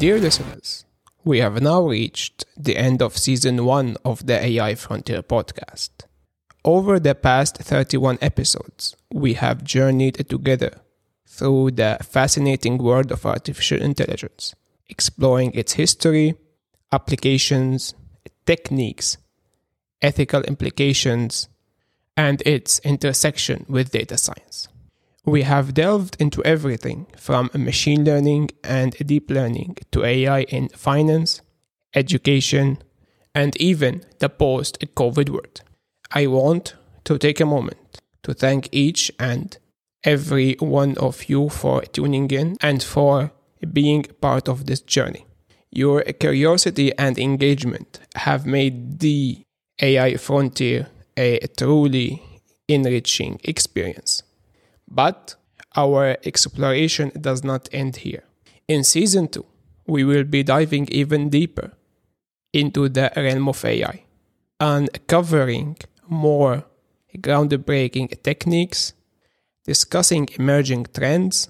Dear listeners, we have now reached the end of season one of the AI Frontier podcast. Over the past 31 episodes, we have journeyed together through the fascinating world of artificial intelligence, exploring its history, applications, techniques, ethical implications, and its intersection with data science. We have delved into everything from machine learning and deep learning to AI in finance, education, and even the post COVID world. I want to take a moment to thank each and every one of you for tuning in and for being part of this journey. Your curiosity and engagement have made the AI frontier a truly enriching experience. But our exploration does not end here. In season 2, we will be diving even deeper into the realm of AI, uncovering more groundbreaking techniques, discussing emerging trends,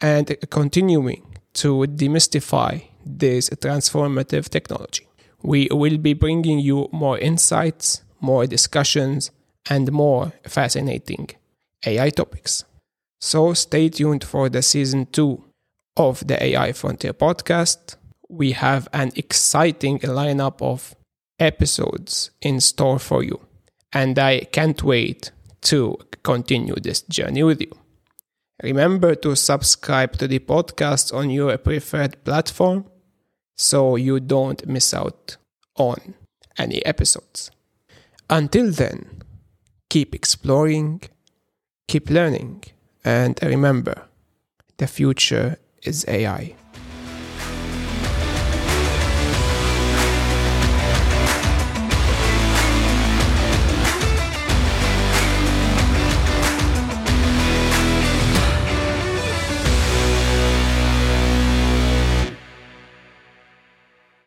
and continuing to demystify this transformative technology. We will be bringing you more insights, more discussions, and more fascinating AI topics. So stay tuned for the season two of the AI Frontier podcast. We have an exciting lineup of episodes in store for you, and I can't wait to continue this journey with you. Remember to subscribe to the podcast on your preferred platform so you don't miss out on any episodes. Until then, keep exploring, keep learning, and remember the future is AI.